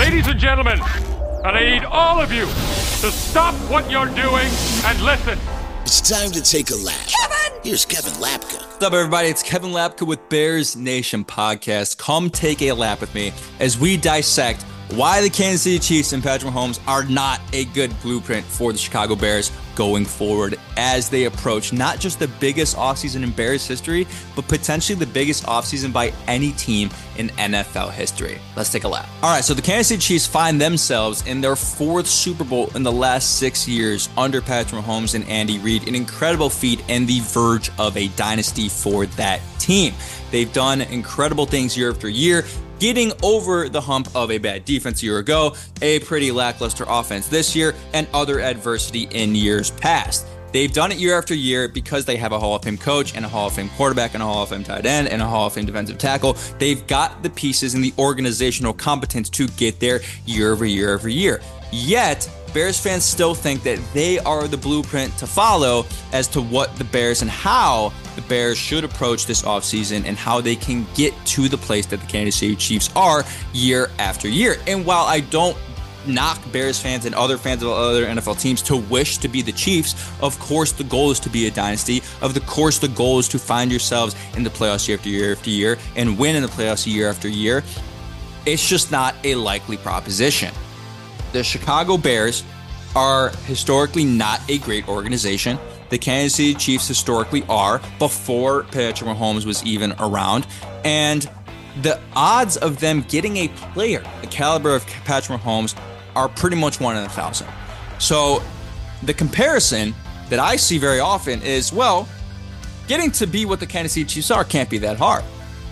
Ladies and gentlemen, and I need all of you to stop what you're doing and listen. It's time to take a lap. Kevin! Here's Kevin Lapka. What's up, everybody? It's Kevin Lapka with Bears Nation Podcast. Come take a lap with me as we dissect why the Kansas City Chiefs and Patrick Mahomes are not a good blueprint for the Chicago Bears going forward as they approach not just the biggest offseason in Bears history, but potentially the biggest offseason by any team in NFL history. Let's take a lap. All right, so the Kansas City Chiefs find themselves in their fourth Super Bowl in the last six years under Patrick Mahomes and Andy Reid, an incredible feat and the verge of a dynasty for that team. They've done incredible things year after year getting over the hump of a bad defense a year ago, a pretty lackluster offense this year, and other adversity in years past. They've done it year after year because they have a Hall of Fame coach and a Hall of Fame quarterback and a Hall of Fame tight end and a Hall of Fame defensive tackle. They've got the pieces and the organizational competence to get there year over year over year. Yet, Bears fans still think that they are the blueprint to follow as to what the Bears and how the Bears should approach this offseason and how they can get to the place that the Kansas City Chiefs are year after year. And while I don't knock Bears fans and other fans of other NFL teams to wish to be the Chiefs. Of course, the goal is to be a dynasty. Of the course, the goal is to find yourselves in the playoffs year after year after year and win in the playoffs year after year. It's just not a likely proposition. The Chicago Bears are historically not a great organization. The Kansas City Chiefs historically are before Patrick Mahomes was even around. And the odds of them getting a player the caliber of Patrick Mahomes are pretty much one in a thousand. So the comparison that I see very often is well, getting to be what the Kansas City Chiefs are can't be that hard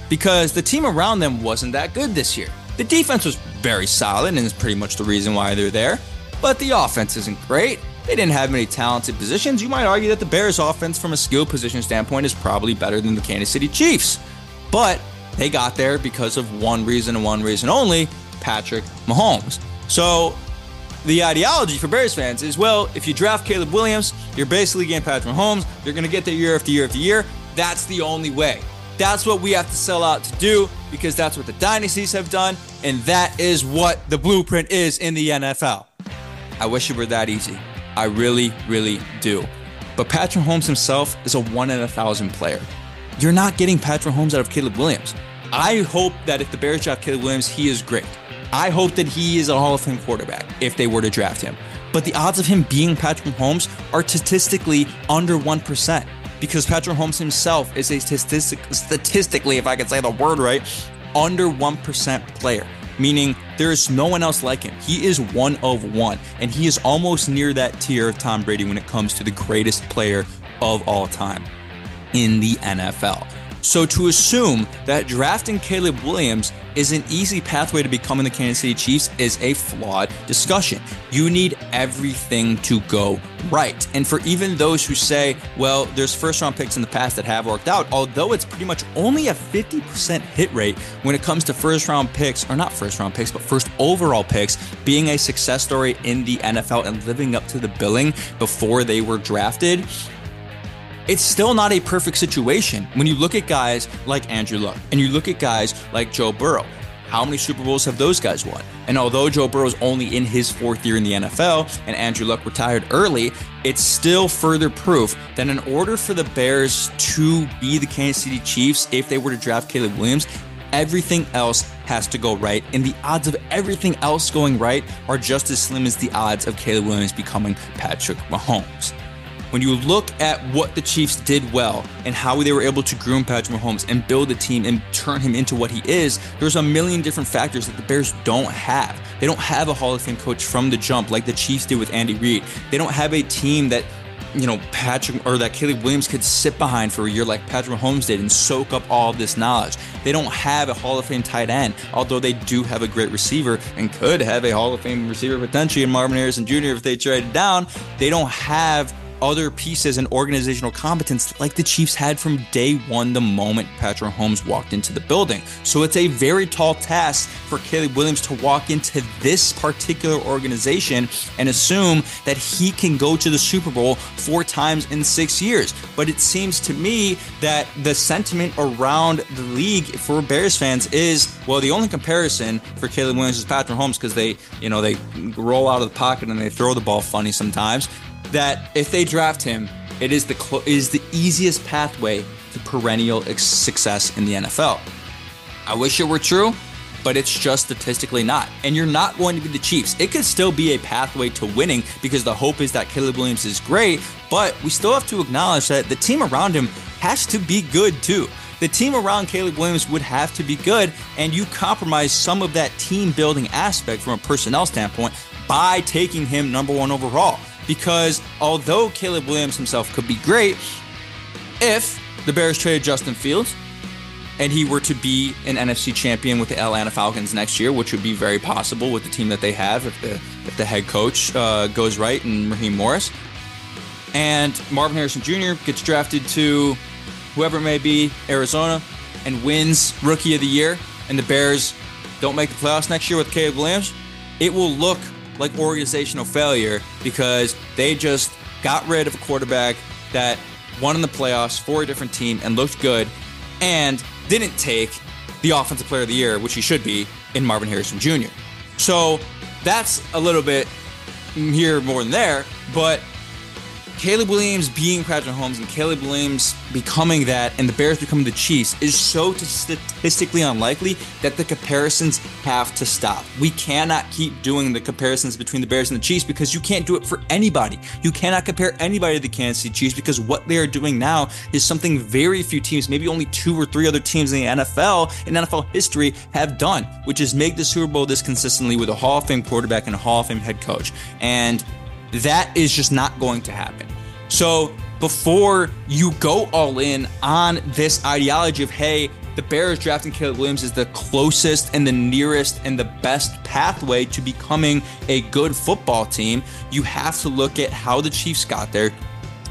because the team around them wasn't that good this year. The defense was very solid and is pretty much the reason why they're there, but the offense isn't great. They didn't have many talented positions. You might argue that the Bears' offense, from a skill position standpoint, is probably better than the Kansas City Chiefs. But they got there because of one reason and one reason only Patrick Mahomes. So the ideology for Bears fans is well, if you draft Caleb Williams, you're basically getting Patrick Mahomes. You're going to get there year after year after year. That's the only way. That's what we have to sell out to do because that's what the dynasties have done, and that is what the blueprint is in the NFL. I wish it were that easy. I really, really do. But Patrick Mahomes himself is a one in a thousand player. You're not getting Patrick Mahomes out of Caleb Williams. I hope that if the Bears draft Caleb Williams, he is great. I hope that he is a Hall of Fame quarterback if they were to draft him. But the odds of him being Patrick Mahomes are statistically under 1% because Patrick Mahomes himself is a statistic, statistically, if I can say the word right, under 1% player meaning there is no one else like him. He is one of one, and he is almost near that tier of Tom Brady when it comes to the greatest player of all time in the NFL. So to assume that drafting Caleb Williams is an easy pathway to becoming the Kansas City Chiefs is a flawed discussion. You need everything to go right. And for even those who say, well, there's first round picks in the past that have worked out, although it's pretty much only a 50% hit rate when it comes to first round picks, or not first round picks, but first overall picks being a success story in the NFL and living up to the billing before they were drafted it's still not a perfect situation. When you look at guys like Andrew Luck and you look at guys like Joe Burrow, how many Super Bowls have those guys won? And although Joe Burrow is only in his fourth year in the NFL and Andrew Luck retired early, it's still further proof that in order for the Bears to be the Kansas City Chiefs, if they were to draft Caleb Williams, everything else has to go right. And the odds of everything else going right are just as slim as the odds of Caleb Williams becoming Patrick Mahomes when you look at what the Chiefs did well and how they were able to groom Patrick Mahomes and build a team and turn him into what he is, there's a million different factors that the Bears don't have. They don't have a Hall of Fame coach from the jump like the Chiefs did with Andy Reid. They don't have a team that you know, Patrick or that Caleb Williams could sit behind for a year like Patrick Mahomes did and soak up all this knowledge. They don't have a Hall of Fame tight end, although they do have a great receiver and could have a Hall of Fame receiver potentially in Marvin Harrison Jr. if they traded down. They don't have other pieces and organizational competence like the Chiefs had from day one the moment Patrick Mahomes walked into the building. So it's a very tall task for Caleb Williams to walk into this particular organization and assume that he can go to the Super Bowl four times in six years. But it seems to me that the sentiment around the league for Bears fans is well, the only comparison for Caleb Williams is Patrick Mahomes because they, you know, they roll out of the pocket and they throw the ball funny sometimes that if they draft him, it is the cl- is the easiest pathway to perennial success in the NFL. I wish it were true, but it's just statistically not. And you're not going to be the Chiefs. It could still be a pathway to winning because the hope is that Caleb Williams is great, but we still have to acknowledge that the team around him has to be good too. The team around Caleb Williams would have to be good, and you compromise some of that team building aspect from a personnel standpoint by taking him number one overall because although Caleb Williams himself could be great, if the Bears traded Justin Fields and he were to be an NFC champion with the Atlanta Falcons next year, which would be very possible with the team that they have if the if the head coach uh, goes right and Raheem Morris, and Marvin Harrison Jr. gets drafted to whoever it may be, Arizona, and wins Rookie of the Year, and the Bears don't make the playoffs next year with Caleb Williams, it will look like organizational failure because they just got rid of a quarterback that won in the playoffs for a different team and looked good and didn't take the offensive player of the year, which he should be, in Marvin Harrison Jr. So that's a little bit here more than there, but Caleb Williams being Patrick Mahomes and Caleb Williams becoming that and the Bears becoming the Chiefs is so statistically unlikely that the comparisons have to stop. We cannot keep doing the comparisons between the Bears and the Chiefs because you can't do it for anybody. You cannot compare anybody to the Kansas City Chiefs because what they are doing now is something very few teams, maybe only two or three other teams in the NFL, in NFL history, have done, which is make the Super Bowl this consistently with a Hall of Fame quarterback and a Hall of Fame head coach. And that is just not going to happen. So before you go all in on this ideology of, hey, the Bears drafting Caleb Williams is the closest and the nearest and the best pathway to becoming a good football team, you have to look at how the Chiefs got there.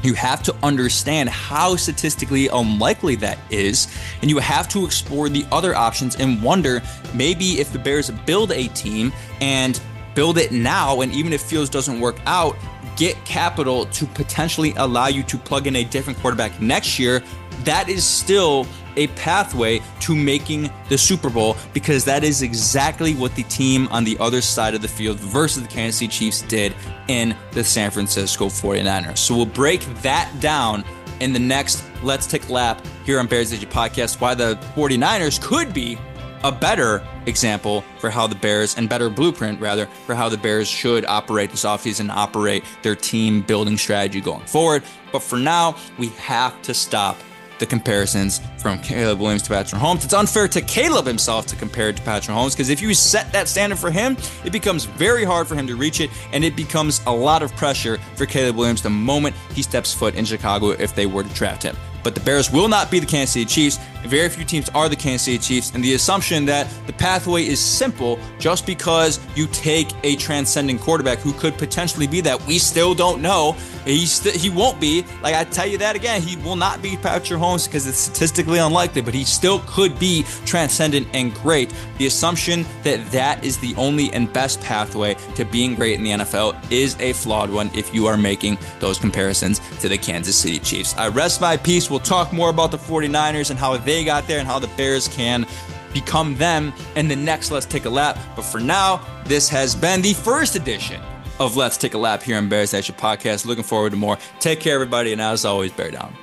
You have to understand how statistically unlikely that is, and you have to explore the other options and wonder maybe if the Bears build a team and build it now, and even if Fields doesn't work out, get capital to potentially allow you to plug in a different quarterback next year, that is still a pathway to making the Super Bowl because that is exactly what the team on the other side of the field versus the Kansas City Chiefs did in the San Francisco 49ers. So we'll break that down in the next Let's Take Lap here on Bears Nation Podcast why the 49ers could be a better example for how the Bears and better blueprint rather for how the Bears should operate this offseason, operate their team building strategy going forward. But for now, we have to stop the comparisons from Caleb Williams to Patrick Mahomes. It's unfair to Caleb himself to compare it to Patrick Mahomes because if you set that standard for him, it becomes very hard for him to reach it, and it becomes a lot of pressure for Caleb Williams the moment he steps foot in Chicago if they were to draft him but the Bears will not be the Kansas City Chiefs. Very few teams are the Kansas City Chiefs, and the assumption that the pathway is simple just because you take a transcending quarterback who could potentially be that, we still don't know. He st- he won't be. Like I tell you that again, he will not be Patrick Mahomes because it's statistically unlikely, but he still could be transcendent and great. The assumption that that is the only and best pathway to being great in the NFL is a flawed one if you are making those comparisons to the Kansas City Chiefs. I rest my peace. We'll talk more about the 49ers and how they got there and how the Bears can become them and the next let's take a lap but for now this has been the first edition of Let's Take a Lap here on Bears Nation Podcast. Looking forward to more. Take care, everybody, and as always, bear down.